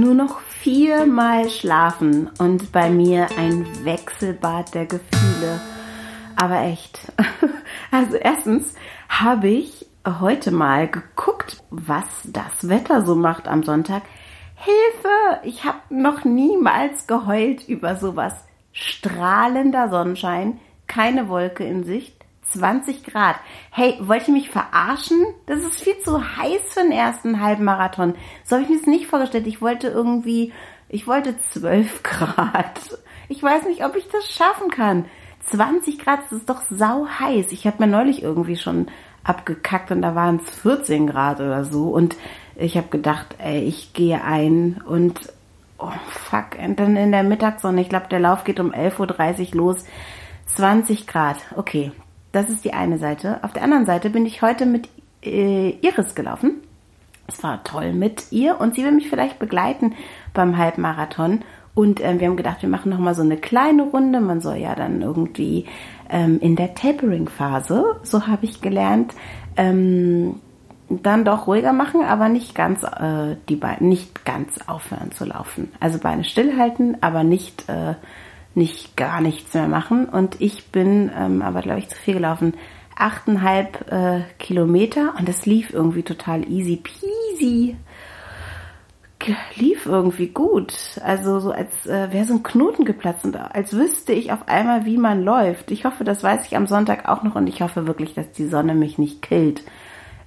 Nur noch viermal schlafen und bei mir ein Wechselbad der Gefühle. Aber echt. Also erstens habe ich heute mal geguckt, was das Wetter so macht am Sonntag. Hilfe! Ich habe noch niemals geheult über sowas. Strahlender Sonnenschein, keine Wolke in Sicht, 20 Grad. Hey, wollt ihr mich verarschen? Das ist viel zu heiß für den ersten Halbmarathon. So habe ich mir das nicht vorgestellt. Ich wollte irgendwie, ich wollte 12 Grad. Ich weiß nicht, ob ich das schaffen kann. 20 Grad, das ist doch sau heiß. Ich habe mir neulich irgendwie schon abgekackt und da waren es 14 Grad oder so. Und ich habe gedacht, ey, ich gehe ein und oh fuck, und dann in der Mittagssonne, ich glaube, der Lauf geht um 11.30 Uhr los. 20 Grad, okay, das ist die eine Seite. Auf der anderen Seite bin ich heute mit äh, Iris gelaufen. Es war toll mit ihr und sie will mich vielleicht begleiten beim Halbmarathon. Und ähm, wir haben gedacht, wir machen nochmal so eine kleine Runde. Man soll ja dann irgendwie ähm, in der Tapering-Phase, so habe ich gelernt, ähm, dann doch ruhiger machen, aber nicht ganz äh, die Beine, nicht ganz aufhören zu laufen. Also Beine stillhalten, aber nicht äh, nicht gar nichts mehr machen. Und ich bin ähm, aber, glaube ich, zu viel gelaufen. Achteinhalb äh, Kilometer und es lief irgendwie total easy peasy. Lief irgendwie gut. Also so als äh, wäre so ein Knoten geplatzt und als wüsste ich auf einmal, wie man läuft. Ich hoffe, das weiß ich am Sonntag auch noch und ich hoffe wirklich, dass die Sonne mich nicht killt.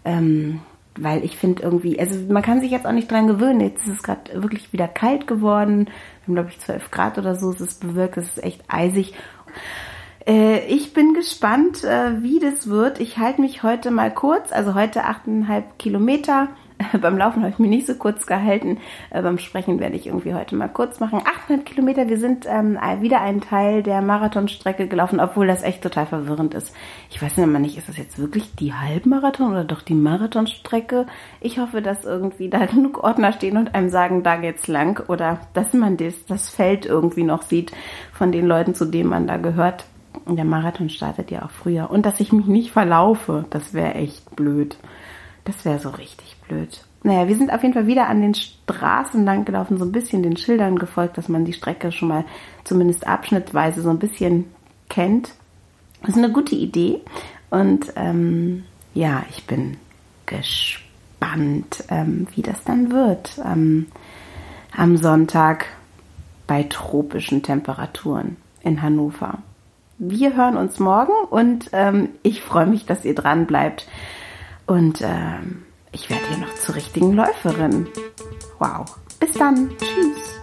Ähm, weil ich finde irgendwie, also man kann sich jetzt auch nicht dran gewöhnen. Jetzt ist es gerade wirklich wieder kalt geworden. Wir haben, glaube ich, 12 Grad oder so. Es ist bewirkt, es ist echt eisig. Äh, ich bin gespannt, äh, wie das wird. Ich halte mich heute mal kurz, also heute 8,5 Kilometer beim Laufen habe ich mich nicht so kurz gehalten. Äh, beim Sprechen werde ich irgendwie heute mal kurz machen. 800 Kilometer, wir sind ähm, wieder einen Teil der Marathonstrecke gelaufen, obwohl das echt total verwirrend ist. Ich weiß immer nicht, ist das jetzt wirklich die Halbmarathon oder doch die Marathonstrecke? Ich hoffe, dass irgendwie da genug Ordner stehen und einem sagen, da geht's lang oder dass man das, das Feld irgendwie noch sieht von den Leuten, zu denen man da gehört. Der Marathon startet ja auch früher. Und dass ich mich nicht verlaufe, das wäre echt blöd. Das wäre so richtig blöd. Naja, wir sind auf jeden Fall wieder an den Straßen lang gelaufen, so ein bisschen den Schildern gefolgt, dass man die Strecke schon mal zumindest abschnittweise so ein bisschen kennt. Das ist eine gute Idee. Und ähm, ja, ich bin gespannt, ähm, wie das dann wird ähm, am Sonntag bei tropischen Temperaturen in Hannover. Wir hören uns morgen und ähm, ich freue mich, dass ihr dran bleibt. Und ähm, ich werde hier noch zur richtigen Läuferin. Wow. Bis dann. Tschüss.